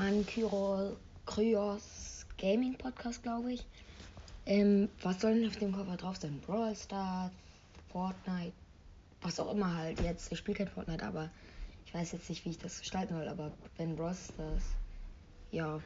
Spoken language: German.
an Kyro, Kryos Gaming Podcast, glaube ich. Ähm, was soll denn auf dem Cover drauf sein? Brawl Stars, Fortnite, was auch immer halt jetzt. Ich spiele kein Fortnite, aber ich weiß jetzt nicht, wie ich das gestalten soll. Aber wenn Brawl Stars, ja,